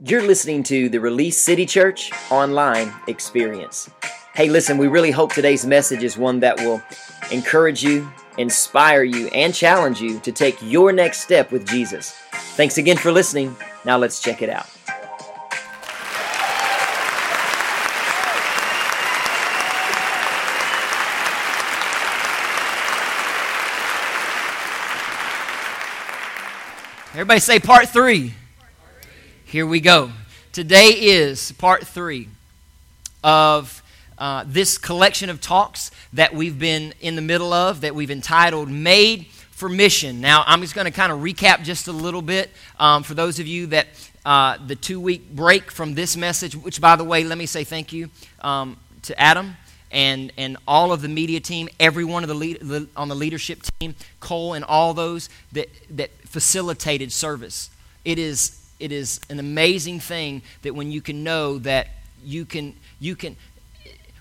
You're listening to the Release City Church online experience. Hey, listen, we really hope today's message is one that will encourage you, inspire you, and challenge you to take your next step with Jesus. Thanks again for listening. Now let's check it out. Everybody say part three. Here we go. Today is part three of uh, this collection of talks that we've been in the middle of, that we've entitled Made for Mission. Now, I'm just going to kind of recap just a little bit um, for those of you that uh, the two week break from this message, which, by the way, let me say thank you um, to Adam and, and all of the media team, every one of the, lead, the, on the leadership team, Cole, and all those that, that facilitated service. It is it is an amazing thing that when you can know that you can you can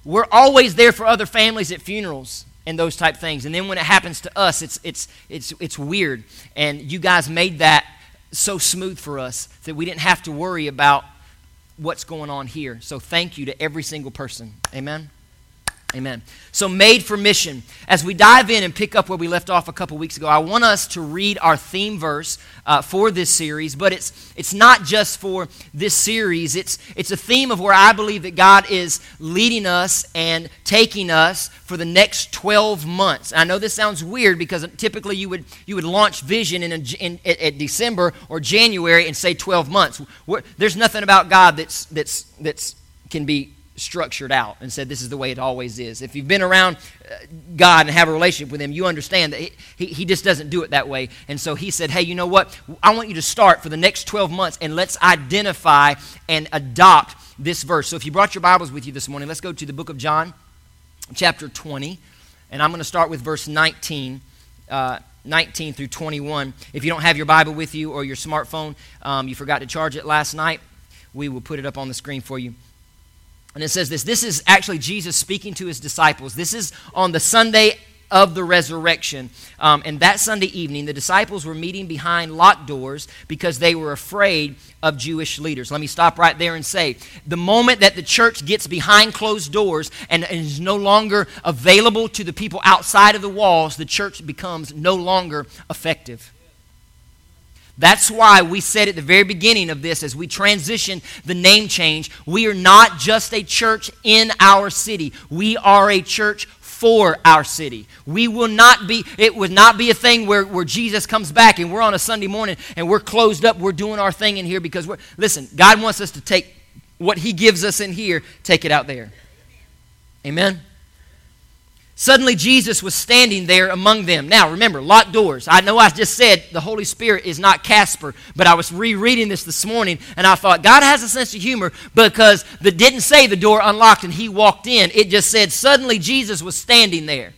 we're always there for other families at funerals and those type things. And then when it happens to us it's it's it's it's weird. And you guys made that so smooth for us that we didn't have to worry about what's going on here. So thank you to every single person. Amen Amen. So, made for mission. As we dive in and pick up where we left off a couple weeks ago, I want us to read our theme verse uh, for this series, but it's, it's not just for this series. It's, it's a theme of where I believe that God is leading us and taking us for the next 12 months. I know this sounds weird because typically you would, you would launch vision in, a, in at December or January and say 12 months. We're, there's nothing about God that's, that's, that's can be structured out and said this is the way it always is. If you've been around uh, God and have a relationship with Him, you understand that he, he just doesn't do it that way. And so He said, hey, you know what? I want you to start for the next 12 months and let's identify and adopt this verse. So if you brought your Bibles with you this morning, let's go to the book of John, chapter 20. And I'm going to start with verse 19. Uh, 19 through 21. If you don't have your Bible with you or your smartphone, um, you forgot to charge it last night, we will put it up on the screen for you. And it says this this is actually Jesus speaking to his disciples. This is on the Sunday of the resurrection. Um, and that Sunday evening, the disciples were meeting behind locked doors because they were afraid of Jewish leaders. Let me stop right there and say the moment that the church gets behind closed doors and, and is no longer available to the people outside of the walls, the church becomes no longer effective. That's why we said at the very beginning of this, as we transition the name change, we are not just a church in our city. We are a church for our city. We will not be, it would not be a thing where, where Jesus comes back and we're on a Sunday morning and we're closed up, we're doing our thing in here because we're, listen, God wants us to take what He gives us in here, take it out there. Amen? Suddenly, Jesus was standing there among them. Now, remember, locked doors. I know I just said the Holy Spirit is not Casper, but I was rereading this this morning and I thought God has a sense of humor because the didn't say the door unlocked and he walked in. It just said suddenly Jesus was standing there.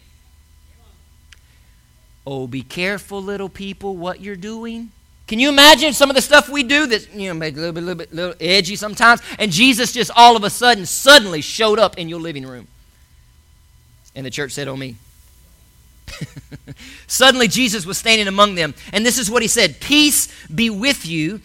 Oh, be careful, little people, what you're doing. Can you imagine some of the stuff we do that you know make a little bit, little bit, little edgy sometimes? And Jesus just all of a sudden, suddenly showed up in your living room. And the church said, Oh, me. Suddenly, Jesus was standing among them, and this is what he said Peace be with you.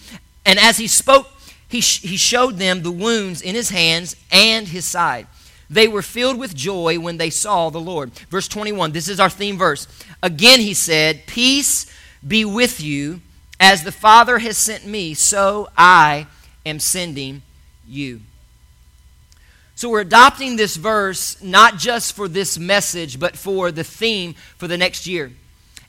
And as he spoke, he, sh- he showed them the wounds in his hands and his side. They were filled with joy when they saw the Lord. Verse 21, this is our theme verse. Again, he said, Peace be with you. As the Father has sent me, so I am sending you. So we're adopting this verse not just for this message, but for the theme for the next year.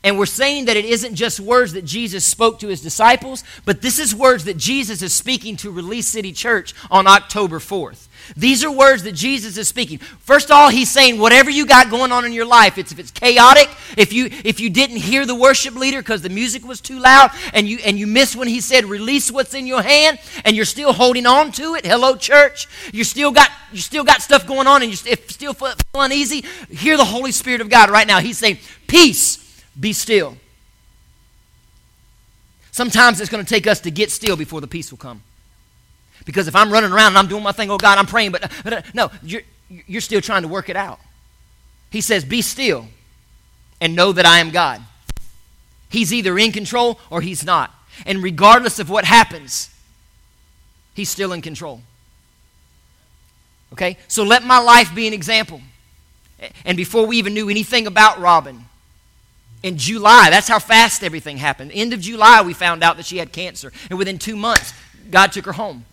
And we're saying that it isn't just words that Jesus spoke to his disciples, but this is words that Jesus is speaking to Release City Church on October 4th. These are words that Jesus is speaking. First of all, he's saying whatever you got going on in your life, it's, if it's chaotic, if you if you didn't hear the worship leader because the music was too loud, and you and you missed when he said release what's in your hand, and you're still holding on to it. Hello, church. You still got you still got stuff going on, and you're still feel uneasy. Hear the Holy Spirit of God right now. He's saying, "Peace, be still." Sometimes it's going to take us to get still before the peace will come. Because if I'm running around and I'm doing my thing, oh God, I'm praying, but, but uh, no, you're, you're still trying to work it out. He says, Be still and know that I am God. He's either in control or he's not. And regardless of what happens, He's still in control. Okay? So let my life be an example. And before we even knew anything about Robin, in July, that's how fast everything happened. End of July, we found out that she had cancer. And within two months, God took her home.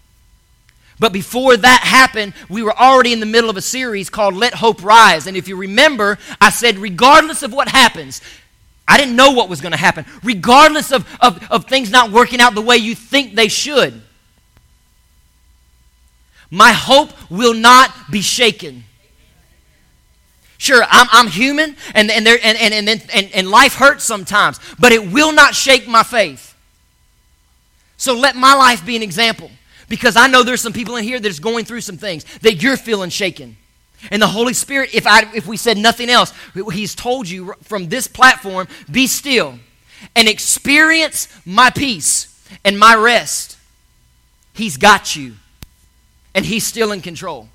But before that happened, we were already in the middle of a series called Let Hope Rise. And if you remember, I said, regardless of what happens, I didn't know what was going to happen. Regardless of, of, of things not working out the way you think they should, my hope will not be shaken. Sure, I'm, I'm human and, and, there, and, and, and, and, and life hurts sometimes, but it will not shake my faith. So let my life be an example because I know there's some people in here that's going through some things that you're feeling shaken. And the Holy Spirit, if, I, if we said nothing else, He's told you from this platform be still and experience my peace and my rest. He's got you and he's still in control.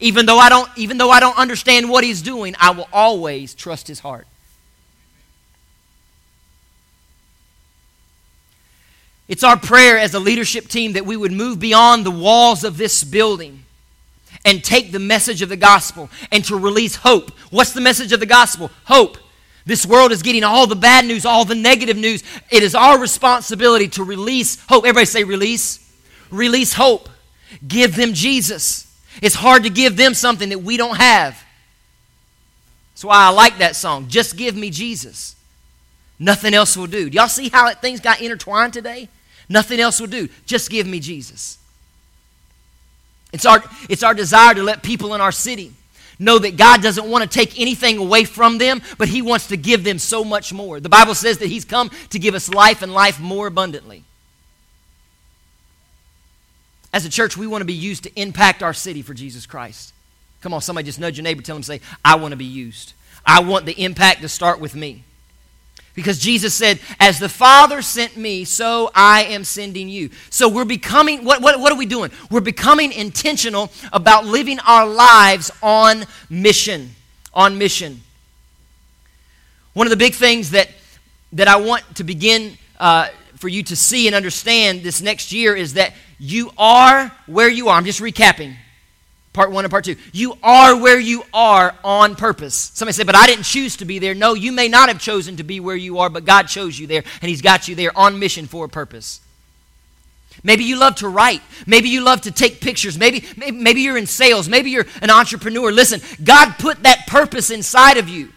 Even though I don't even though I don't understand what he's doing, I will always trust his heart. It's our prayer as a leadership team that we would move beyond the walls of this building and take the message of the gospel and to release hope. What's the message of the gospel? Hope. This world is getting all the bad news, all the negative news. It is our responsibility to release hope. Everybody say release. Release hope. Give them Jesus. It's hard to give them something that we don't have. That's why I like that song. Just give me Jesus. Nothing else will do. Do y'all see how things got intertwined today? Nothing else will do. Just give me Jesus. It's our, it's our desire to let people in our city know that God doesn't want to take anything away from them, but He wants to give them so much more. The Bible says that He's come to give us life and life more abundantly. As a church, we want to be used to impact our city for Jesus Christ. Come on, somebody just nudge your neighbor, tell him, say, I want to be used. I want the impact to start with me. Because Jesus said, As the Father sent me, so I am sending you. So we're becoming, what, what, what are we doing? We're becoming intentional about living our lives on mission. On mission. One of the big things that, that I want to begin uh, for you to see and understand this next year is that you are where you are. I'm just recapping part one and part two. You are where you are on purpose. Somebody say, but I didn't choose to be there. No, you may not have chosen to be where you are, but God chose you there, and He's got you there on mission for a purpose. Maybe you love to write. Maybe you love to take pictures. Maybe, maybe, maybe you're in sales. Maybe you're an entrepreneur. Listen, God put that purpose inside of you.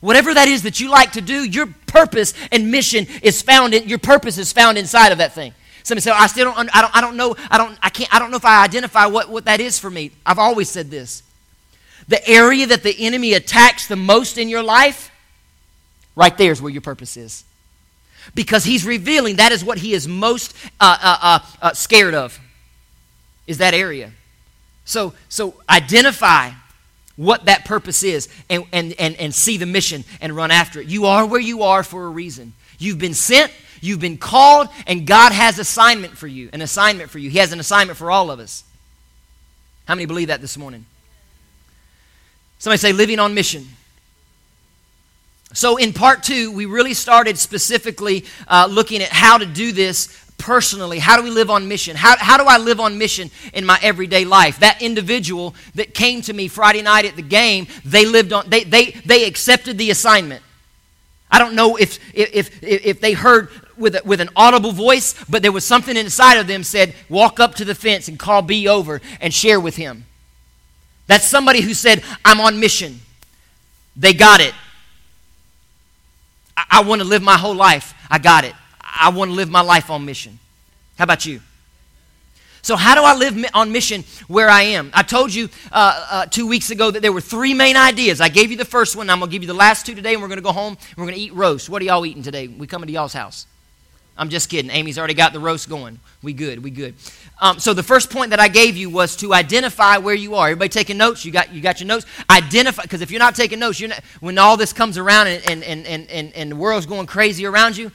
Whatever that is that you like to do, your purpose and mission is found in your purpose is found inside of that thing. Somebody say, I still don't, I don't, I don't know, I don't, I can't, I don't know if I identify what, what that is for me. I've always said this. The area that the enemy attacks the most in your life, right there is where your purpose is. Because he's revealing that is what he is most uh, uh, uh, uh scared of, is that area. So, so identify what that purpose is and, and, and, and see the mission and run after it. You are where you are for a reason. You've been sent, you've been called, and God has assignment for you. An assignment for you. He has an assignment for all of us. How many believe that this morning? Somebody say, living on mission. So, in part two, we really started specifically uh, looking at how to do this personally? How do we live on mission? How, how do I live on mission in my everyday life? That individual that came to me Friday night at the game, they lived on, they, they, they accepted the assignment. I don't know if, if, if they heard with, a, with an audible voice, but there was something inside of them said, walk up to the fence and call B over and share with him. That's somebody who said, I'm on mission. They got it. I, I want to live my whole life. I got it. I want to live my life on mission. How about you? So, how do I live on mission where I am? I told you uh, uh, two weeks ago that there were three main ideas. I gave you the first one. I'm going to give you the last two today, and we're going to go home and we're going to eat roast. What are y'all eating today? We coming to y'all's house. I'm just kidding. Amy's already got the roast going. We good. We good. Um, so the first point that I gave you was to identify where you are. Everybody taking notes? You got you got your notes. Identify because if you're not taking notes, you're not, when all this comes around and, and, and, and, and the world's going crazy around you,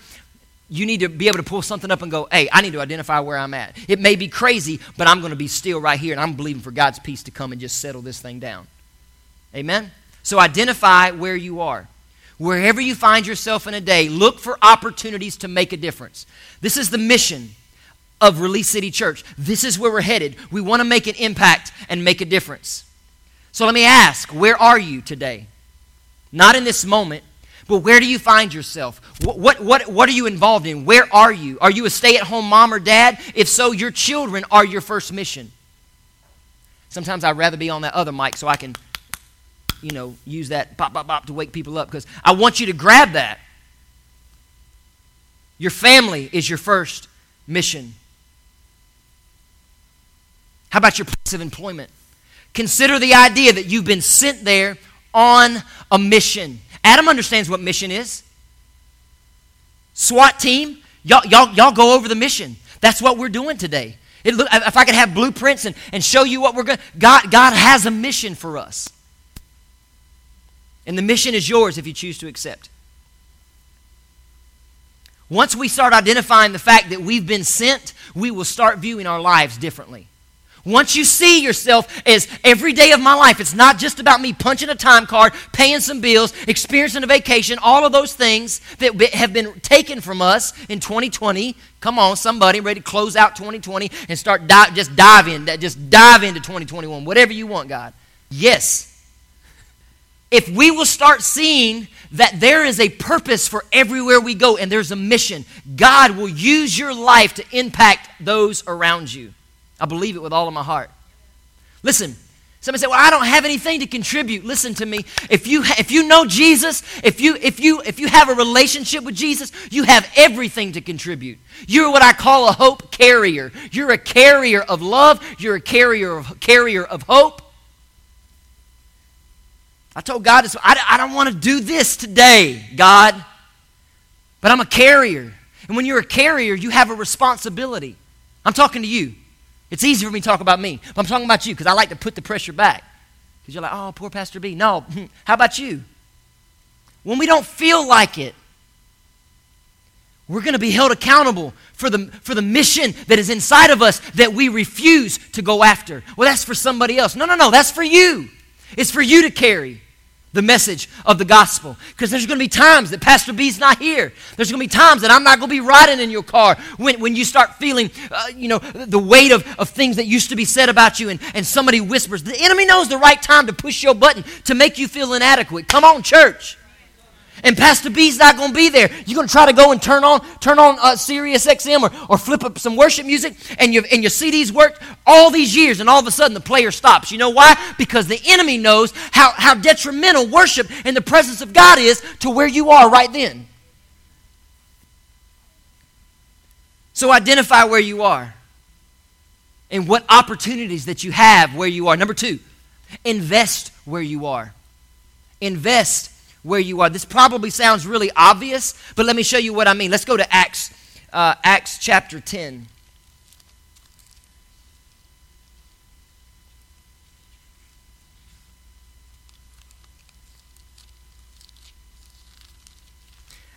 you need to be able to pull something up and go, hey, I need to identify where I'm at. It may be crazy, but I'm going to be still right here, and I'm believing for God's peace to come and just settle this thing down. Amen? So identify where you are. Wherever you find yourself in a day, look for opportunities to make a difference. This is the mission of Release City Church. This is where we're headed. We want to make an impact and make a difference. So let me ask where are you today? Not in this moment, but where do you find yourself? What, what, what, what are you involved in? Where are you? Are you a stay at home mom or dad? If so, your children are your first mission. Sometimes I'd rather be on that other mic so I can, you know, use that pop, pop, pop to wake people up because I want you to grab that. Your family is your first mission. How about your place of employment? Consider the idea that you've been sent there on a mission. Adam understands what mission is. SWAT team, y'all, y'all, y'all go over the mission. That's what we're doing today. It, if I could have blueprints and, and show you what we're going God, God has a mission for us. And the mission is yours if you choose to accept. Once we start identifying the fact that we've been sent, we will start viewing our lives differently. Once you see yourself as every day of my life, it's not just about me punching a time card, paying some bills, experiencing a vacation, all of those things that have been taken from us in 2020. Come on, somebody ready to close out 2020 and start just dive in, just dive into 2021, whatever you want, God. Yes. If we will start seeing that there is a purpose for everywhere we go and there's a mission, God will use your life to impact those around you. I believe it with all of my heart. Listen, somebody said, "Well, I don't have anything to contribute." Listen to me. If you if you know Jesus, if you if you if you have a relationship with Jesus, you have everything to contribute. You're what I call a hope carrier. You're a carrier of love, you're a carrier of carrier of hope. I told God, I, I don't want to do this today, God, but I'm a carrier. And when you're a carrier, you have a responsibility. I'm talking to you. It's easy for me to talk about me, but I'm talking about you because I like to put the pressure back. Because you're like, oh, poor Pastor B. No, how about you? When we don't feel like it, we're going to be held accountable for the, for the mission that is inside of us that we refuse to go after. Well, that's for somebody else. No, no, no, that's for you. It's for you to carry the message of the gospel. Because there's going to be times that Pastor B's not here. There's going to be times that I'm not going to be riding in your car when, when you start feeling, uh, you know, the weight of, of things that used to be said about you and, and somebody whispers. The enemy knows the right time to push your button to make you feel inadequate. Come on, church and Pastor B's not going to be there. You're going to try to go and turn on turn on uh, Sirius XM or, or flip up some worship music, and your and your CDs worked all these years, and all of a sudden the player stops. You know why? Because the enemy knows how how detrimental worship in the presence of God is to where you are right then. So identify where you are and what opportunities that you have where you are. Number two, invest where you are. Invest where you are. This probably sounds really obvious, but let me show you what I mean. Let's go to Acts, uh, Acts chapter 10.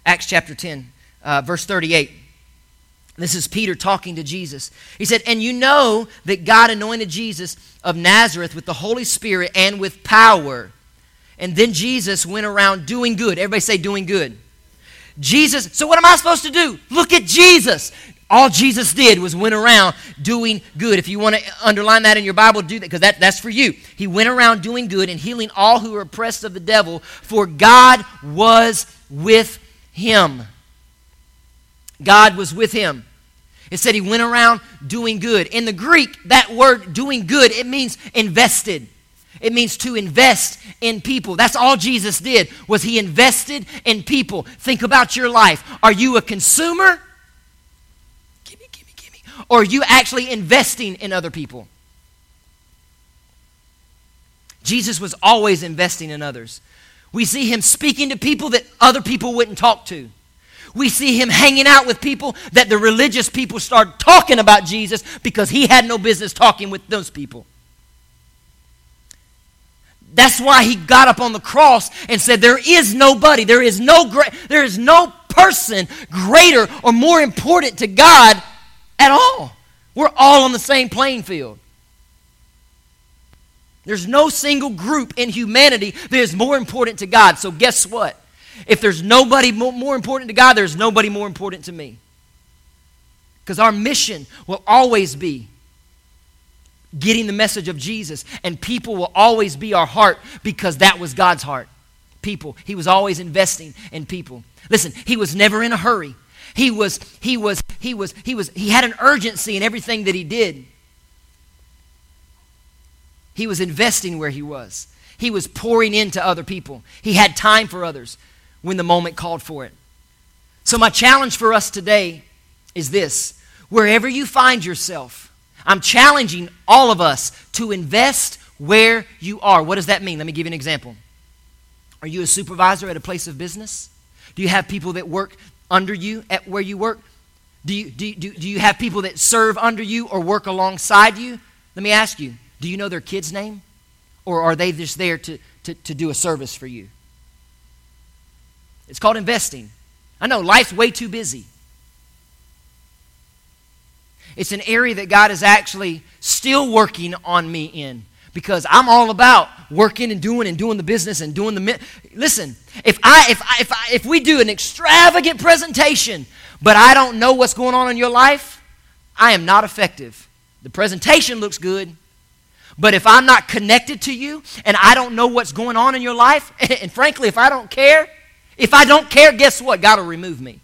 Acts chapter 10, uh, verse 38. This is Peter talking to Jesus. He said, And you know that God anointed Jesus of Nazareth with the Holy Spirit and with power and then Jesus went around doing good. Everybody say, doing good. Jesus, so what am I supposed to do? Look at Jesus. All Jesus did was went around doing good. If you want to underline that in your Bible, do that because that, that's for you. He went around doing good and healing all who were oppressed of the devil, for God was with him. God was with him. It said he went around doing good. In the Greek, that word doing good, it means invested. It means to invest in people. That's all Jesus did was he invested in people. Think about your life. Are you a consumer? Gimme, gimme, gimme. Or are you actually investing in other people? Jesus was always investing in others. We see him speaking to people that other people wouldn't talk to. We see him hanging out with people that the religious people start talking about Jesus because he had no business talking with those people. That's why he got up on the cross and said, There is nobody, there is no there is no person greater or more important to God at all. We're all on the same playing field. There's no single group in humanity that is more important to God. So, guess what? If there's nobody more important to God, there's nobody more important to me. Because our mission will always be getting the message of Jesus, and people will always be our heart because that was God's heart. People. He was always investing in people. Listen, he was never in a hurry. He was, he was, he was, he was, he had an urgency in everything that he did. He was investing where he was. He was pouring into other people. He had time for others when the moment called for it. So, my challenge for us today is this wherever you find yourself, I'm challenging all of us to invest where you are. What does that mean? Let me give you an example. Are you a supervisor at a place of business? Do you have people that work under you at where you work? Do you, do, do, do you have people that serve under you or work alongside you? Let me ask you do you know their kid's name? Or are they just there to, to, to do a service for you? It's called investing. I know life's way too busy. It's an area that God is actually still working on me in. Because I'm all about working and doing and doing the business and doing the mi- listen if I if I, if I, if we do an extravagant presentation but I don't know what's going on in your life I am not effective. The presentation looks good but if I'm not connected to you and I don't know what's going on in your life and frankly if I don't care if I don't care guess what? God will remove me.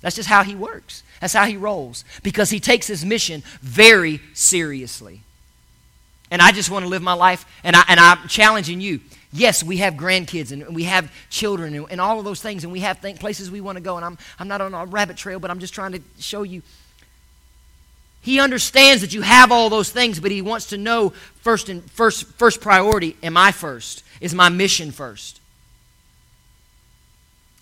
That's just how he works that's how he rolls because he takes his mission very seriously. And I just want to live my life, and, I, and I'm challenging you. Yes, we have grandkids and we have children and, and all of those things, and we have th- places we want to go. And I'm, I'm not on a rabbit trail, but I'm just trying to show you. He understands that you have all those things, but he wants to know first and first, first priority, am I first? Is my mission first?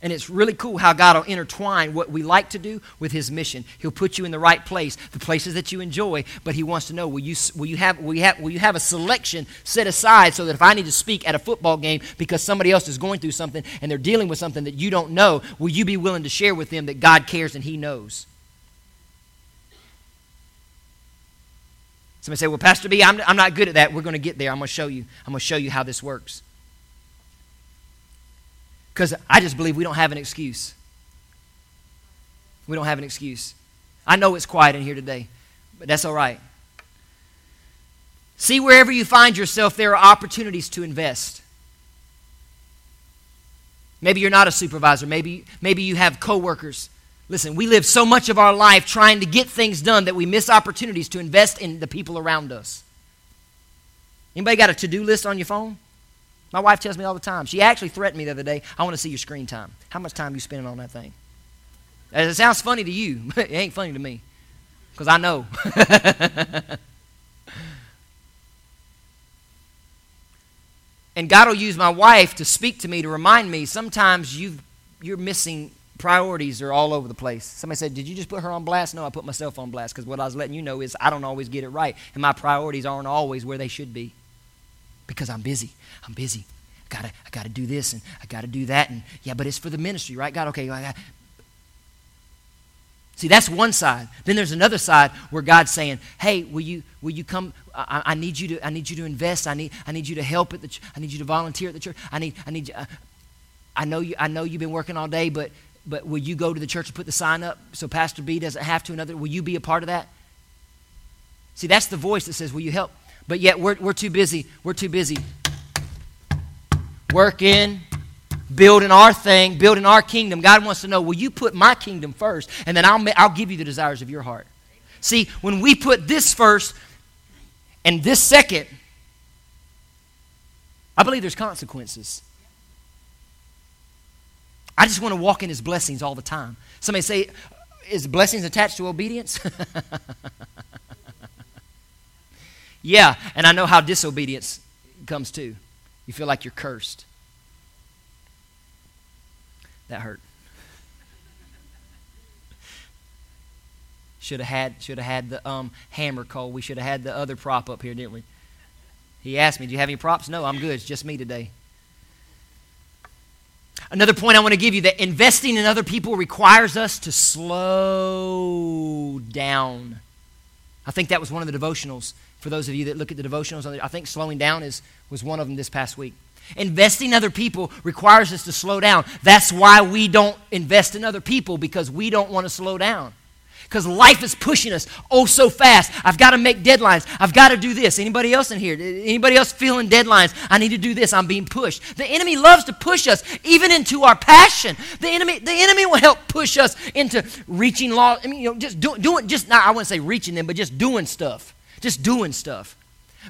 And it's really cool how God will intertwine what we like to do with His mission. He'll put you in the right place, the places that you enjoy, but He wants to know will you, will you, have, will you, have, will you have a selection set aside so that if I need to speak at a football game because somebody else is going through something and they're dealing with something that you don't know, will you be willing to share with them that God cares and He knows? Somebody say, Well, Pastor B, I'm, I'm not good at that. We're going to get there. I'm going to show you. I'm going to show you how this works. Because I just believe we don't have an excuse. We don't have an excuse. I know it's quiet in here today, but that's all right. See, wherever you find yourself, there are opportunities to invest. Maybe you're not a supervisor. Maybe, maybe you have coworkers. Listen, we live so much of our life trying to get things done that we miss opportunities to invest in the people around us. Anybody got a to-do list on your phone? My wife tells me all the time. She actually threatened me the other day. I want to see your screen time. How much time you spending on that thing? It sounds funny to you, but it ain't funny to me because I know. and God will use my wife to speak to me to remind me sometimes you you're missing priorities are all over the place. Somebody said, Did you just put her on blast? No, I put myself on blast because what I was letting you know is I don't always get it right, and my priorities aren't always where they should be because I'm busy. I'm busy. I gotta, I gotta do this and I gotta do that. And yeah, but it's for the ministry, right? God, okay. I See, that's one side. Then there's another side where God's saying, "Hey, will you will you come? I, I need you to I need you to invest. I need I need you to help at the. Ch- I need you to volunteer at the church. I need I need. Uh, I know you I know you've been working all day, but but will you go to the church and put the sign up so Pastor B doesn't have to? Another, will you be a part of that? See, that's the voice that says, "Will you help?" But yet we're we're too busy. We're too busy working, building our thing, building our kingdom. God wants to know, will you put my kingdom first? And then I'll, I'll give you the desires of your heart. See, when we put this first and this second, I believe there's consequences. I just want to walk in his blessings all the time. Somebody say, is blessings attached to obedience? yeah, and I know how disobedience comes too. You feel like you're cursed. That hurt. Should have had should have had the um, hammer call. We should have had the other prop up here, didn't we? He asked me, "Do you have any props?" No, I'm good. It's just me today. Another point I want to give you that investing in other people requires us to slow down. I think that was one of the devotionals for those of you that look at the devotionals. I think slowing down is, was one of them this past week. Investing in other people requires us to slow down. That's why we don't invest in other people because we don't want to slow down. because life is pushing us oh so fast. I've got to make deadlines. I've got to do this. Anybody else in here? Anybody else feeling deadlines? I need to do this. I'm being pushed. The enemy loves to push us even into our passion. The enemy, the enemy will help push us into reaching law. I mean, you know, just do, doing, just not, I wouldn't say reaching them, but just doing stuff. Just doing stuff.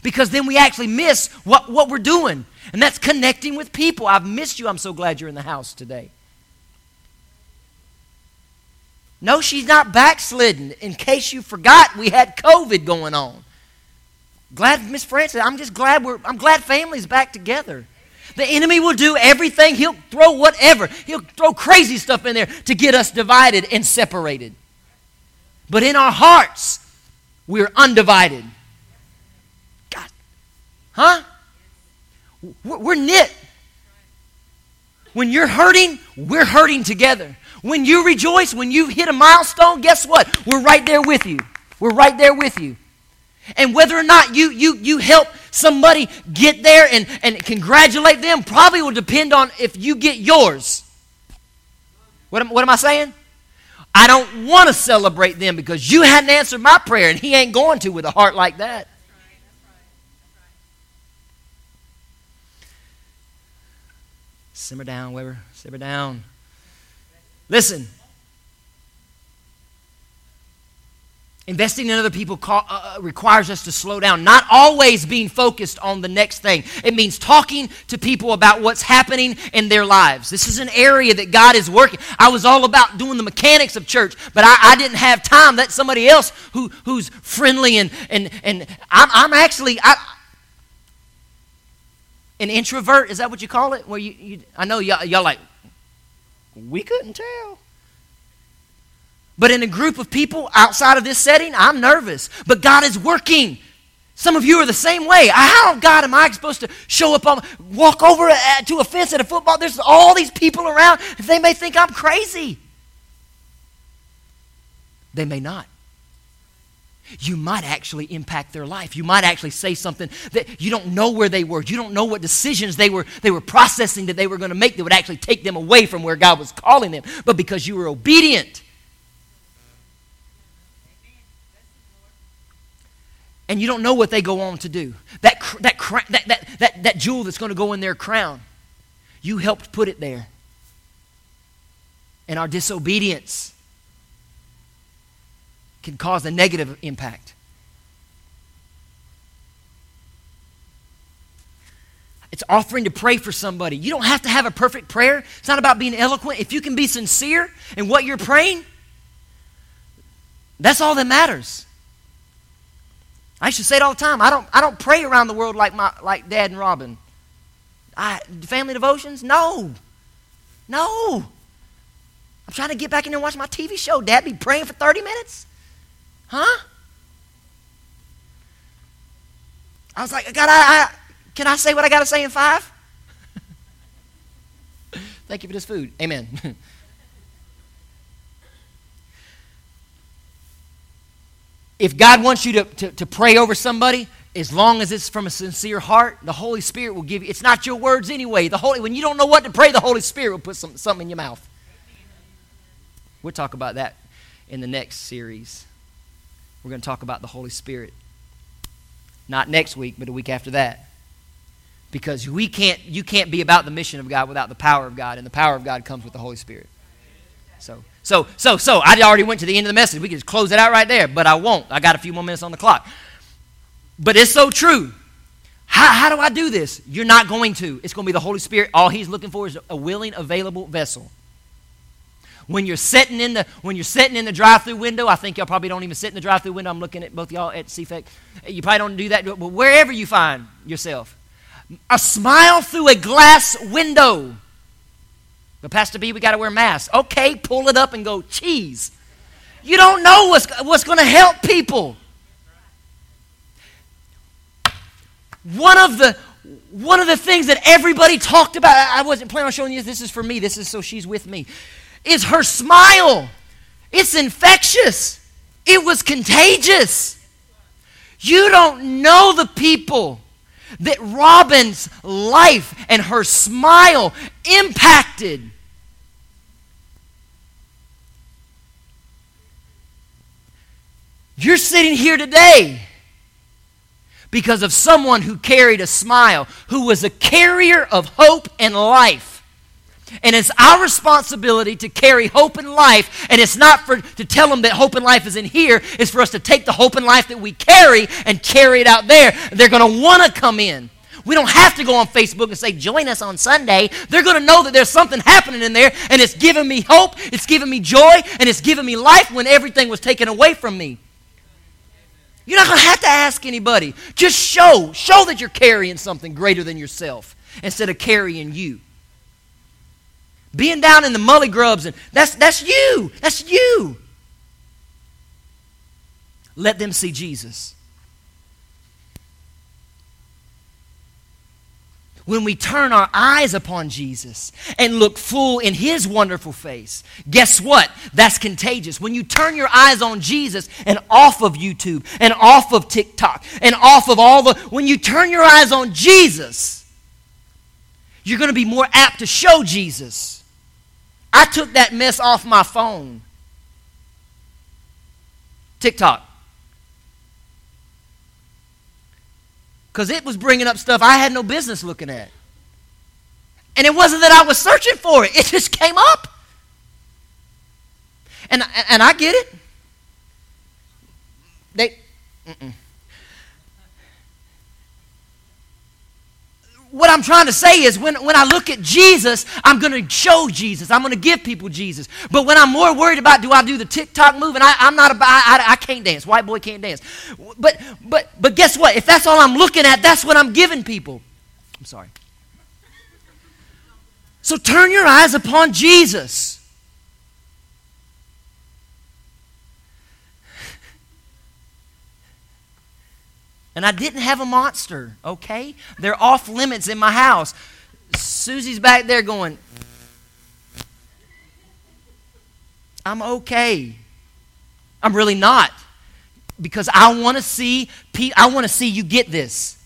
Because then we actually miss what, what we're doing. And that's connecting with people. I've missed you. I'm so glad you're in the house today. No, she's not backslidden. In case you forgot, we had COVID going on. Glad, Miss Francis, I'm just glad we're, I'm glad family's back together. The enemy will do everything. He'll throw whatever. He'll throw crazy stuff in there to get us divided and separated. But in our hearts, we're undivided. God. Huh? We're knit. When you're hurting, we're hurting together. When you rejoice, when you hit a milestone, guess what? We're right there with you. We're right there with you. And whether or not you, you, you help somebody get there and, and congratulate them probably will depend on if you get yours. What am, what am I saying? I don't want to celebrate them because you hadn't answered my prayer, and he ain't going to with a heart like that. Simmer down, Weber. Simmer down. Listen. Investing in other people uh, uh, requires us to slow down, not always being focused on the next thing. It means talking to people about what's happening in their lives. This is an area that God is working. I was all about doing the mechanics of church, but I, I didn't have time. That's somebody else who, who's friendly and, and, and I'm, I'm actually, I, an introvert, is that what you call it? Where you, you I know y'all, y'all like, we couldn't tell. But in a group of people outside of this setting, I'm nervous. But God is working. Some of you are the same way. How, God, am I supposed to show up on, walk over to a fence at a football? There's all these people around. They may think I'm crazy. They may not you might actually impact their life. You might actually say something that you don't know where they were. You don't know what decisions they were, they were processing that they were going to make that would actually take them away from where God was calling them. But because you were obedient, and you don't know what they go on to do, that, that, that, that, that, that jewel that's going to go in their crown, you helped put it there. And our disobedience can cause a negative impact. It's offering to pray for somebody. You don't have to have a perfect prayer. It's not about being eloquent. If you can be sincere in what you're praying, that's all that matters. I used to say it all the time. I don't, I don't pray around the world like, my, like Dad and Robin. I, family devotions? No. No. I'm trying to get back in there and watch my TV show. Dad be praying for 30 minutes? Huh? I was like, God, I, I, can I say what I got to say in five? Thank you for this food. Amen. if God wants you to, to, to, pray over somebody, as long as it's from a sincere heart, the Holy Spirit will give you. It's not your words anyway. The Holy, when you don't know what to pray, the Holy Spirit will put some, something in your mouth. We'll talk about that in the next series we're going to talk about the Holy Spirit. Not next week, but a week after that. Because we can't, you can't be about the mission of God without the power of God, and the power of God comes with the Holy Spirit. So, so, so, so, I already went to the end of the message. We could just close it out right there, but I won't. I got a few more minutes on the clock. But it's so true. How, how do I do this? You're not going to. It's going to be the Holy Spirit. All He's looking for is a willing, available vessel. When you're sitting in the when you're sitting in the drive-through window, I think y'all probably don't even sit in the drive-through window. I'm looking at both y'all at CFEC. You probably don't do that, but wherever you find yourself, a smile through a glass window. But Pastor B, we got to wear masks. Okay, pull it up and go cheese. You don't know what's what's going to help people. One of the one of the things that everybody talked about, I wasn't planning on showing you this this is for me, this is so she's with me is her smile. It's infectious, it was contagious. You don't know the people that Robin's life and her smile impacted. You're sitting here today because of someone who carried a smile, who was a carrier of hope and life. And it's our responsibility to carry hope and life. And it's not for to tell them that hope and life is in here. It's for us to take the hope and life that we carry and carry it out there. They're going to want to come in. We don't have to go on Facebook and say, join us on Sunday. They're going to know that there's something happening in there, and it's giving me hope, it's giving me joy, and it's giving me life when everything was taken away from me. You're not going to have to ask anybody. Just show. Show that you're carrying something greater than yourself instead of carrying you. Being down in the mully grubs, and that's, that's you. That's you. Let them see Jesus. When we turn our eyes upon Jesus and look full in his wonderful face, guess what? That's contagious. When you turn your eyes on Jesus and off of YouTube and off of TikTok and off of all the, when you turn your eyes on Jesus, you're going to be more apt to show Jesus. I took that mess off my phone. TikTok. Because it was bringing up stuff I had no business looking at. And it wasn't that I was searching for it, it just came up. And, and I get it. They, mm-mm. What I'm trying to say is when, when I look at Jesus, I'm going to show Jesus. I'm going to give people Jesus. But when I'm more worried about do I do the TikTok move, and I, I'm not I, I, can't dance. White boy can't dance. But, but, but guess what? If that's all I'm looking at, that's what I'm giving people. I'm sorry. So turn your eyes upon Jesus. And I didn't have a monster, okay? They're off limits in my house. Susie's back there going, I'm okay. I'm really not. Because I want to see Pete, I want to see you get this.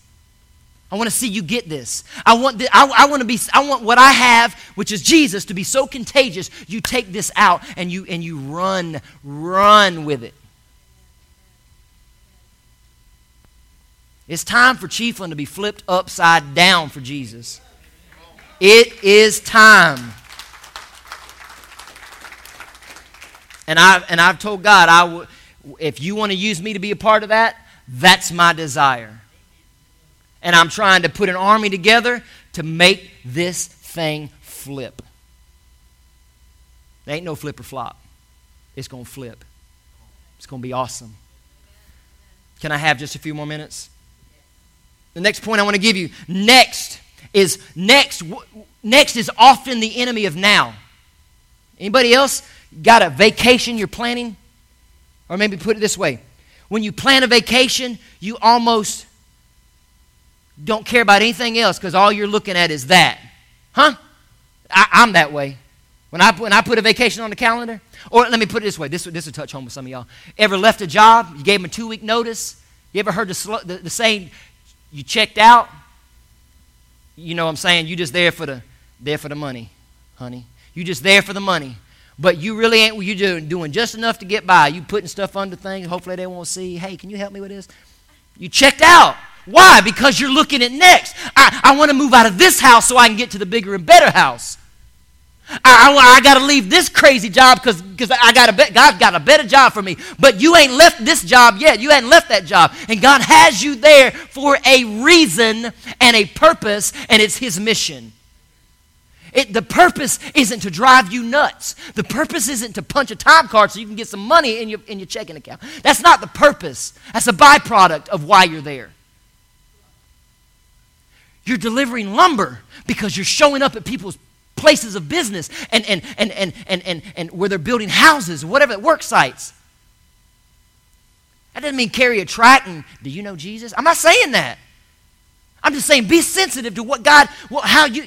I want to see you get this. I want, the, I, I, want to be, I want what I have, which is Jesus, to be so contagious. You take this out and you, and you run, run with it. It's time for Chiefland to be flipped upside down for Jesus. It is time. And I've, and I've told God, I w- if you want to use me to be a part of that, that's my desire. And I'm trying to put an army together to make this thing flip. There ain't no flip or flop. It's going to flip. It's going to be awesome. Can I have just a few more minutes? The next point I want to give you next is next next is often the enemy of now. Anybody else got a vacation you're planning? Or maybe put it this way. When you plan a vacation, you almost don't care about anything else because all you're looking at is that. Huh? I, am that way. When I, when I put a vacation on the calendar, or let me put it this way this, this will touch home with some of y'all. Ever left a job? You gave them a two week notice? You ever heard the, the, the saying, you checked out, you know what I'm saying? You just there for the there for the money, honey. You just there for the money. But you really ain't you doing doing just enough to get by. You putting stuff under things, hopefully they won't see. Hey, can you help me with this? You checked out. Why? Because you're looking at next. I, I want to move out of this house so I can get to the bigger and better house. I, I, I got to leave this crazy job because I got a be- God got a better job for me. But you ain't left this job yet. You hadn't left that job. And God has you there for a reason and a purpose, and it's His mission. It, the purpose isn't to drive you nuts. The purpose isn't to punch a time card so you can get some money in your, in your checking account. That's not the purpose. That's a byproduct of why you're there. You're delivering lumber because you're showing up at people's places of business and, and, and, and, and, and, and where they're building houses, whatever, work sites. That doesn't mean carry a tract and do you know Jesus? I'm not saying that. I'm just saying be sensitive to what God, what, how you,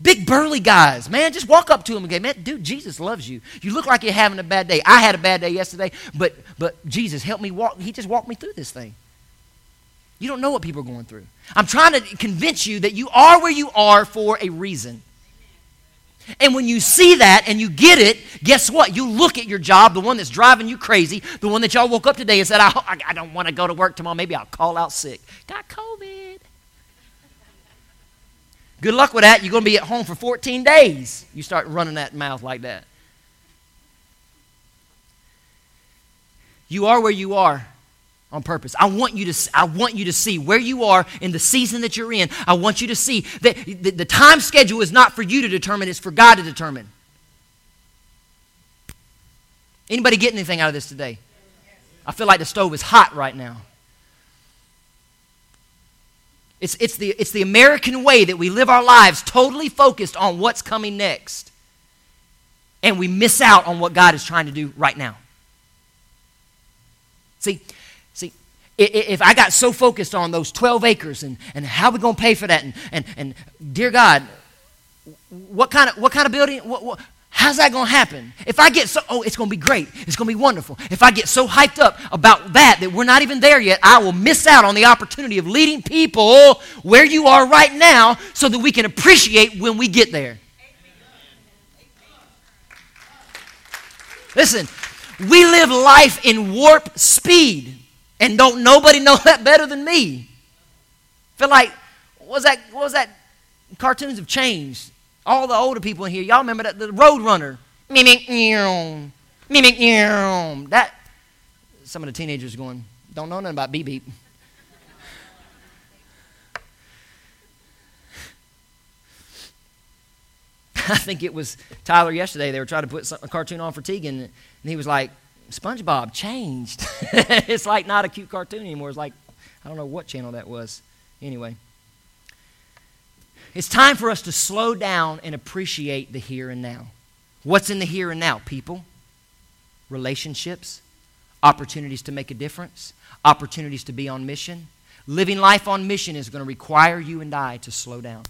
big burly guys, man, just walk up to them and go, man, dude, Jesus loves you. You look like you're having a bad day. I had a bad day yesterday, but, but Jesus helped me walk. He just walked me through this thing. You don't know what people are going through. I'm trying to convince you that you are where you are for a reason. And when you see that and you get it, guess what? You look at your job, the one that's driving you crazy, the one that y'all woke up today and said, I, I don't want to go to work tomorrow. Maybe I'll call out sick. Got COVID. Good luck with that. You're going to be at home for 14 days. You start running that mouth like that. You are where you are on purpose. I want you to I want you to see where you are in the season that you're in. I want you to see that the, the time schedule is not for you to determine, it's for God to determine. Anybody get anything out of this today? I feel like the stove is hot right now. It's, it's, the, it's the American way that we live our lives totally focused on what's coming next. And we miss out on what God is trying to do right now. See, see, if I got so focused on those 12 acres and, and how we going to pay for that, and, and, and dear God, what kind of, what kind of building, what, what, how's that going to happen? If I get so, oh, it's going to be great. It's going to be wonderful. If I get so hyped up about that that we're not even there yet, I will miss out on the opportunity of leading people where you are right now so that we can appreciate when we get there. Listen, we live life in warp speed, and don't nobody know that better than me. Feel like what was that? What was that? Cartoons have changed. All the older people in here, y'all remember that the Road Runner. Mimic, mimic, that. Some of the teenagers going, don't know nothing about beep beep. I think it was Tyler yesterday. They were trying to put a cartoon on for Tegan, and he was like, SpongeBob changed. it's like not a cute cartoon anymore. It's like, I don't know what channel that was. Anyway, it's time for us to slow down and appreciate the here and now. What's in the here and now? People, relationships, opportunities to make a difference, opportunities to be on mission. Living life on mission is going to require you and I to slow down.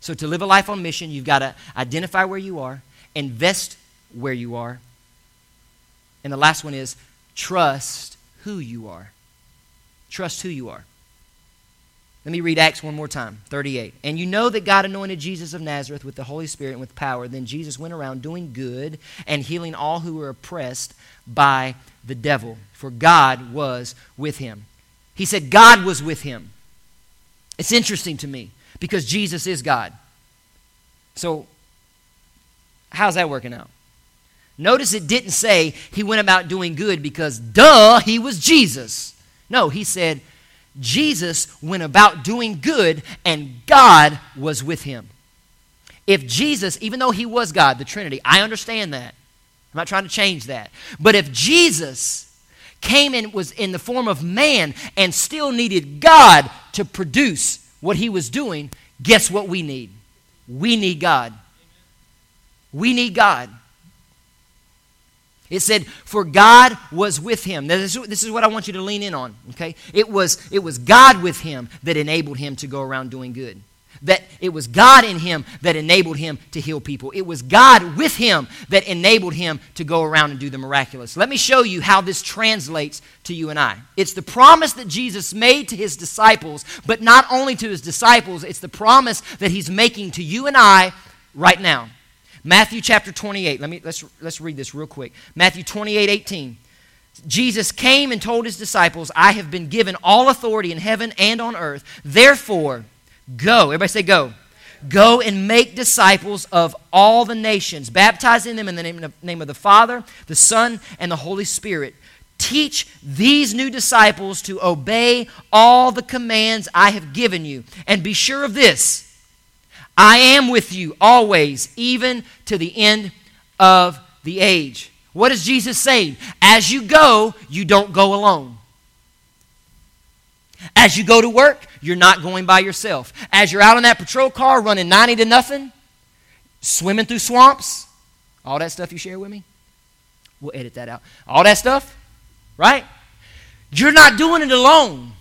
So, to live a life on mission, you've got to identify where you are, invest where you are, and the last one is trust who you are. Trust who you are. Let me read Acts one more time, 38. And you know that God anointed Jesus of Nazareth with the Holy Spirit and with power. Then Jesus went around doing good and healing all who were oppressed by the devil, for God was with him. He said, God was with him. It's interesting to me because Jesus is God. So, how's that working out? Notice it didn't say he went about doing good because, duh, he was Jesus. No, he said Jesus went about doing good and God was with him. If Jesus, even though he was God, the Trinity, I understand that. I'm not trying to change that. But if Jesus came and was in the form of man and still needed God to produce what he was doing, guess what we need? We need God. We need God. It said, For God was with him. Now, this, this is what I want you to lean in on, okay? It was, it was God with him that enabled him to go around doing good. That it was God in him that enabled him to heal people. It was God with him that enabled him to go around and do the miraculous. Let me show you how this translates to you and I. It's the promise that Jesus made to his disciples, but not only to his disciples, it's the promise that he's making to you and I right now. Matthew chapter 28. Let me let's let's read this real quick. Matthew 28, 18. Jesus came and told his disciples, I have been given all authority in heaven and on earth. Therefore, go. Everybody say go. Go and make disciples of all the nations, baptizing them in the name of, name of the Father, the Son, and the Holy Spirit. Teach these new disciples to obey all the commands I have given you. And be sure of this I am with you always, even to the end of the age. What is Jesus saying? As you go, you don't go alone. As you go to work, you're not going by yourself. As you're out in that patrol car running 90 to nothing, swimming through swamps, all that stuff you share with me, we'll edit that out. All that stuff, right? You're not doing it alone.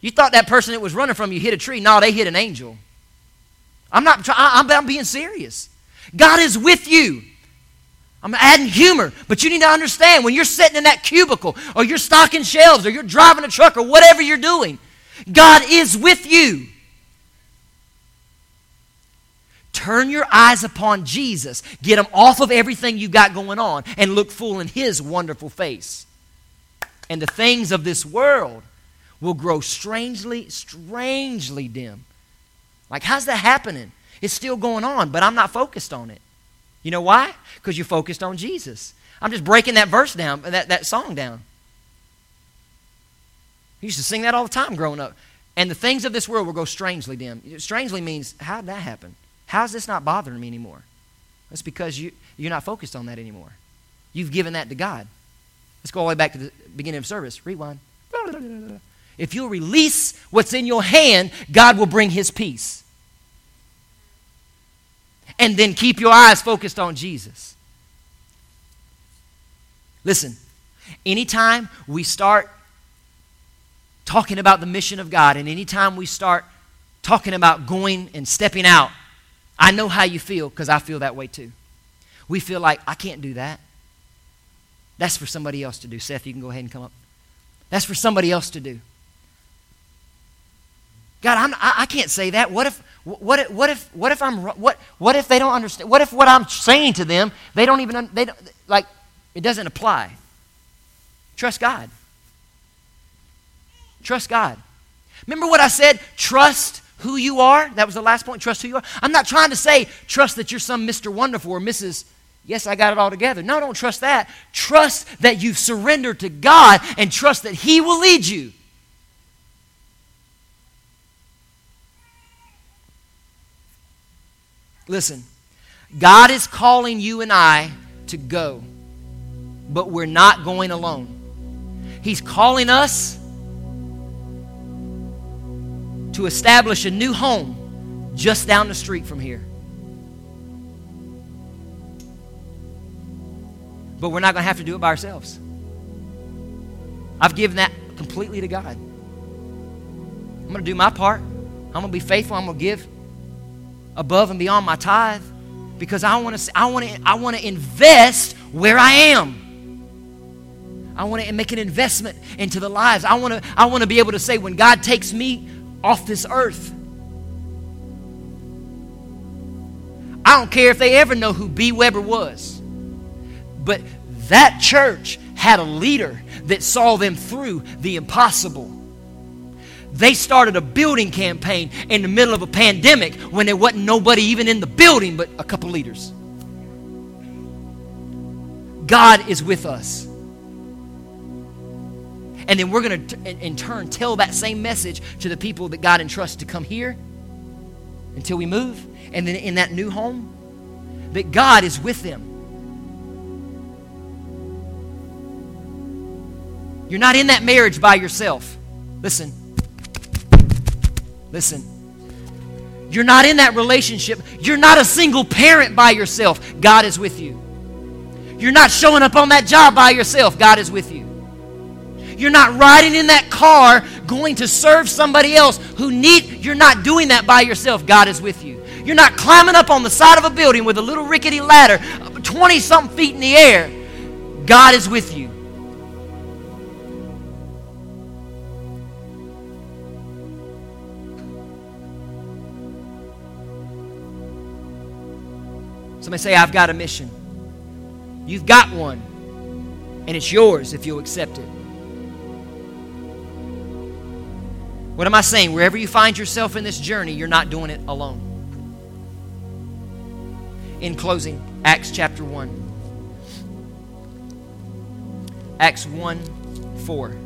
You thought that person that was running from you hit a tree. No, they hit an angel. I'm not trying, I'm, being serious. God is with you. I'm adding humor, but you need to understand when you're sitting in that cubicle or you're stocking shelves or you're driving a truck or whatever you're doing, God is with you. Turn your eyes upon Jesus. Get them off of everything you got going on and look full in His wonderful face. And the things of this world will grow strangely, strangely dim. Like, how's that happening? It's still going on, but I'm not focused on it. You know why? Because you're focused on Jesus. I'm just breaking that verse down, that, that song down. I used to sing that all the time growing up. And the things of this world will go strangely dim. Strangely means, how did that happen? How's this not bothering me anymore? That's because you, you're not focused on that anymore. You've given that to God. Let's go all the way back to the beginning of service. Rewind. If you'll release what's in your hand, God will bring his peace. And then keep your eyes focused on Jesus. Listen, anytime we start talking about the mission of God, and anytime we start talking about going and stepping out, I know how you feel because I feel that way too. We feel like, I can't do that. That's for somebody else to do. Seth, you can go ahead and come up. That's for somebody else to do. God, I'm, I, I can't say that. What if, what if, what if, what if I'm, what, what if they don't understand? What if what I'm saying to them, they don't even, they don't, like, it doesn't apply. Trust God. Trust God. Remember what I said? Trust who you are. That was the last point. Trust who you are. I'm not trying to say trust that you're some Mr. Wonderful or Mrs. Yes, I got it all together. No, don't trust that. Trust that you've surrendered to God and trust that He will lead you. Listen, God is calling you and I to go, but we're not going alone. He's calling us to establish a new home just down the street from here. But we're not going to have to do it by ourselves. I've given that completely to God. I'm going to do my part. I'm going to be faithful. I'm going to give above and beyond my tithe because I want to I want to I want to invest where I am. I want to make an investment into the lives. I want to I want to be able to say when God takes me off this earth. I don't care if they ever know who B. Weber was. But that church had a leader that saw them through the impossible. They started a building campaign in the middle of a pandemic when there wasn't nobody even in the building but a couple leaders. God is with us. And then we're going to, in turn, tell that same message to the people that God entrusts to come here until we move. And then in that new home, that God is with them. You're not in that marriage by yourself. Listen, Listen, you're not in that relationship. You're not a single parent by yourself. God is with you. You're not showing up on that job by yourself. God is with you. You're not riding in that car going to serve somebody else who need you're not doing that by yourself. God is with you. You're not climbing up on the side of a building with a little rickety ladder 20 something feet in the air. God is with you. Somebody say, I've got a mission. You've got one, and it's yours if you'll accept it. What am I saying? Wherever you find yourself in this journey, you're not doing it alone. In closing, Acts chapter 1. Acts 1 4.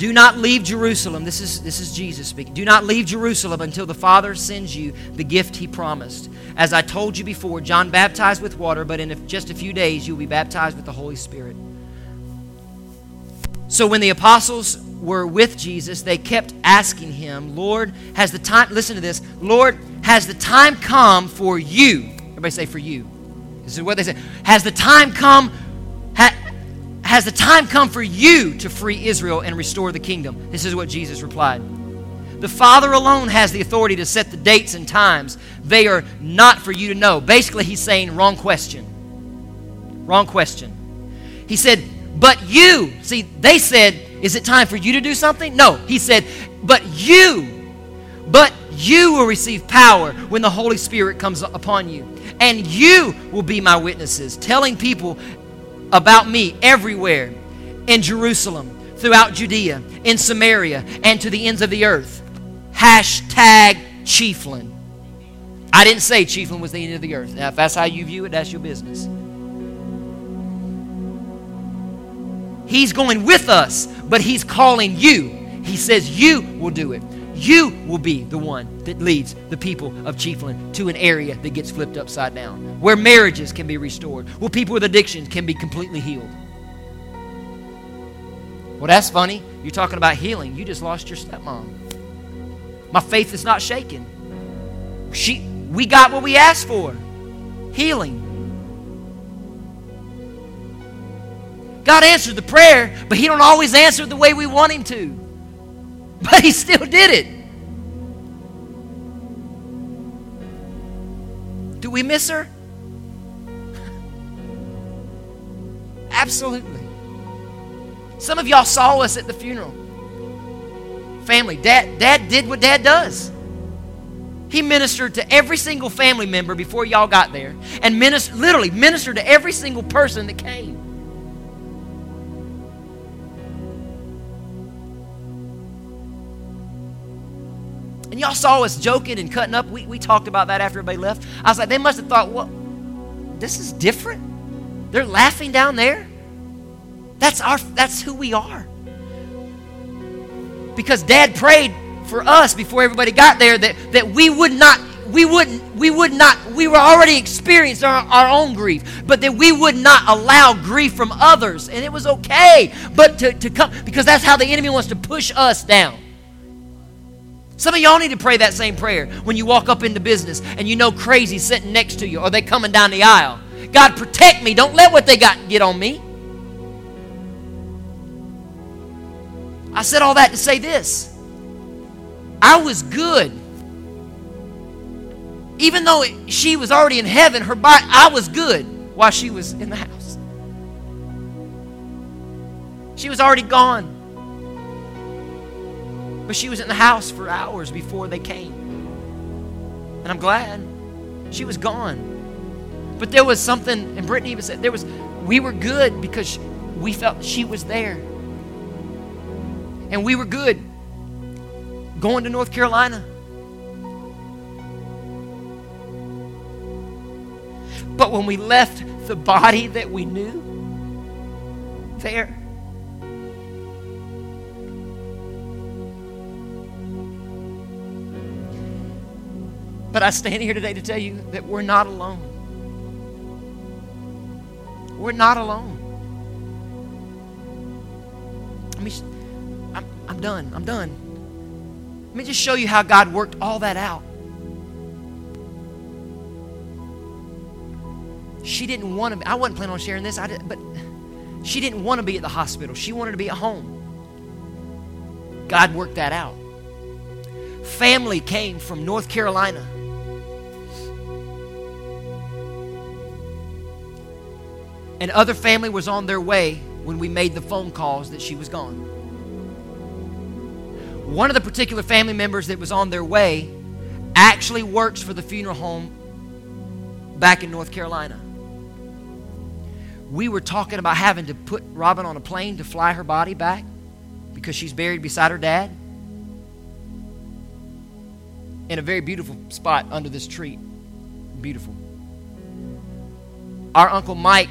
Do not leave Jerusalem. This is, this is Jesus speaking. Do not leave Jerusalem until the Father sends you the gift he promised. As I told you before, John baptized with water, but in just a few days you'll be baptized with the Holy Spirit. So when the apostles were with Jesus, they kept asking him, Lord, has the time, listen to this, Lord, has the time come for you? Everybody say, for you. This is what they say. Has the time come has the time come for you to free Israel and restore the kingdom? This is what Jesus replied. The Father alone has the authority to set the dates and times. They are not for you to know. Basically, he's saying, wrong question. Wrong question. He said, but you. See, they said, is it time for you to do something? No. He said, but you But you will receive power when the Holy Spirit comes upon you. And you will be my witnesses, telling people about me everywhere in Jerusalem, throughout Judea, in Samaria, and to the ends of the earth. Hashtag Chiefland. I didn't say Chiefland was the end of the earth. Now, if that's how you view it, that's your business. He's going with us, but He's calling you. He says, You will do it. You will be the one that leads the people of Chiefland to an area that gets flipped upside down, where marriages can be restored, where people with addictions can be completely healed. Well, that's funny. You're talking about healing. You just lost your stepmom. My faith is not shaken. She, we got what we asked for healing. God answered the prayer, but He don't always answer the way we want Him to. But He still did it. Do we miss her? Absolutely. Some of y'all saw us at the funeral. Family, dad, dad did what dad does. He ministered to every single family member before y'all got there and minister, literally ministered to every single person that came. Y'all saw us joking and cutting up. We, we talked about that after everybody left. I was like, they must have thought, well, this is different. They're laughing down there. That's our that's who we are. Because dad prayed for us before everybody got there that, that we would not we wouldn't we would not we were already experienced our, our own grief but that we would not allow grief from others and it was okay but to, to come because that's how the enemy wants to push us down some of y'all need to pray that same prayer when you walk up into business and you know crazy sitting next to you or they coming down the aisle. God protect me. Don't let what they got get on me. I said all that to say this. I was good. Even though she was already in heaven, her body, I was good while she was in the house. She was already gone. But she was in the house for hours before they came. And I'm glad she was gone. But there was something, and Brittany even said, there was, we were good because we felt she was there. And we were good going to North Carolina But when we left the body that we knew there, But I stand here today to tell you that we're not alone. We're not alone. Let me, I'm, I'm done. I'm done. Let me just show you how God worked all that out. She didn't want to be, I wasn't planning on sharing this, I did, but she didn't want to be at the hospital. She wanted to be at home. God worked that out. Family came from North Carolina. And other family was on their way when we made the phone calls that she was gone. One of the particular family members that was on their way actually works for the funeral home back in North Carolina we were talking about having to put Robin on a plane to fly her body back because she's buried beside her dad in a very beautiful spot under this tree. Beautiful. Our Uncle Mike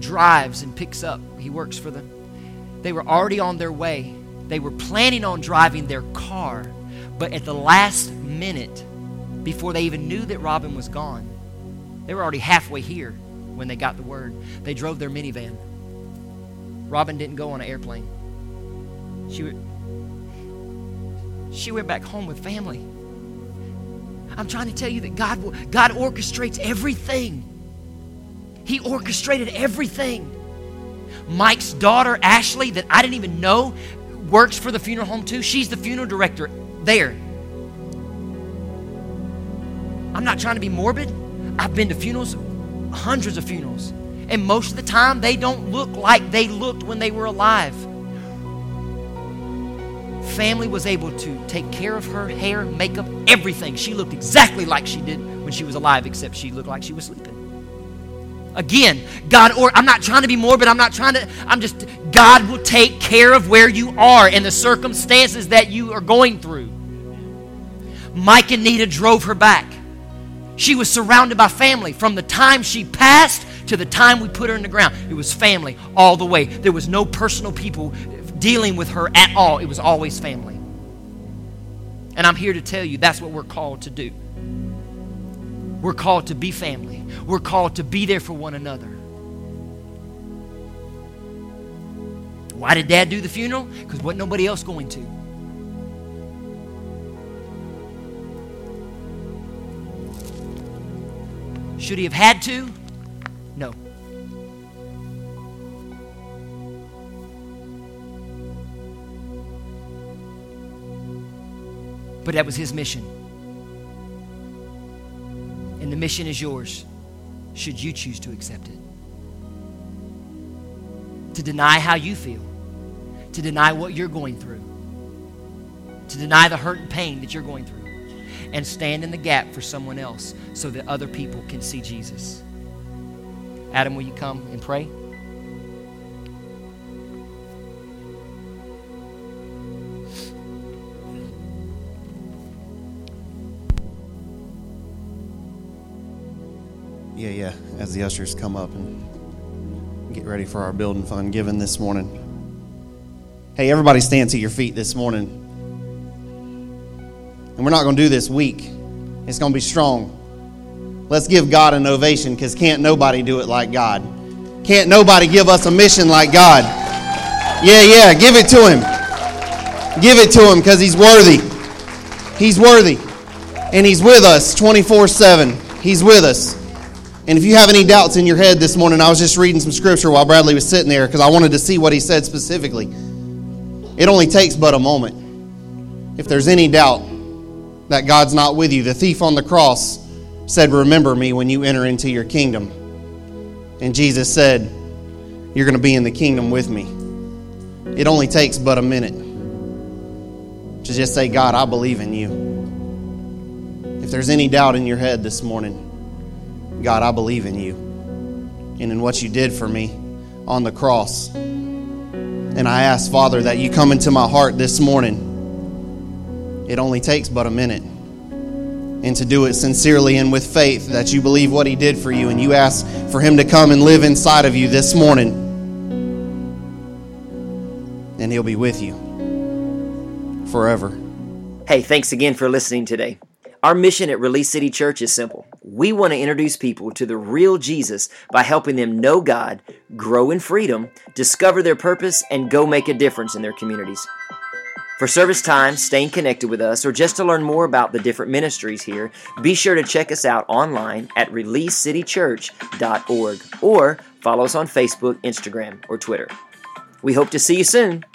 drives and picks up. He works for them. They were already on their way. They were planning on driving their car, but at the last minute, before they even knew that Robin was gone, they were already halfway here when they got the word. They drove their minivan. Robin didn't go on an airplane. She, she went back home with family. I'm trying to tell you that God, will, God orchestrates everything. He orchestrated everything. Mike's daughter, Ashley, that I didn't even know works for the funeral home too. She's the funeral director there. I'm not trying to be morbid. I've been to funerals hundreds of funerals. And most of the time, they don't look like they looked when they were alive. family was able to take care of her hair, makeup, everything. She looked exactly like she did when she was alive, except she looked like she was sleeping. Again, God, or I'm not trying to be morbid, I'm not trying to, I'm just, God will take care of where you are and the circumstances that you are going through. Mike and Nita drove her back. She was surrounded by family from the time she passed to the time we put her in the ground. It was family all the way. There was no personal people dealing with her at all. It was always family. And I'm here to tell you that's what we're called to do. We're called to be family. We're called to be there for one another. Why did dad do the funeral? Because wasn't nobody else going to. Should he have had to? No. But that was his mission. And the mission is yours, should you choose to accept it. To deny how you feel, to deny what you're going through, to deny the hurt and pain that you're going through, and stand in the gap for someone else so that other people can see Jesus. Adam, will you come and pray? As the ushers come up and get ready for our building fund giving this morning. Hey, everybody stand to your feet this morning. And we're not going to do this weak. It's going to be strong. Let's give God an ovation because can't nobody do it like God. Can't nobody give us a mission like God. Yeah, yeah, give it to Him. Give it to Him because He's worthy. He's worthy. And He's with us 24 7. He's with us. And if you have any doubts in your head this morning, I was just reading some scripture while Bradley was sitting there because I wanted to see what he said specifically. It only takes but a moment. If there's any doubt that God's not with you, the thief on the cross said, Remember me when you enter into your kingdom. And Jesus said, You're going to be in the kingdom with me. It only takes but a minute to just say, God, I believe in you. If there's any doubt in your head this morning, God, I believe in you and in what you did for me on the cross. And I ask, Father, that you come into my heart this morning. It only takes but a minute. And to do it sincerely and with faith that you believe what he did for you and you ask for him to come and live inside of you this morning. And he'll be with you forever. Hey, thanks again for listening today. Our mission at Release City Church is simple. We want to introduce people to the real Jesus by helping them know God, grow in freedom, discover their purpose, and go make a difference in their communities. For service times, staying connected with us, or just to learn more about the different ministries here, be sure to check us out online at releasecitychurch.org or follow us on Facebook, Instagram, or Twitter. We hope to see you soon.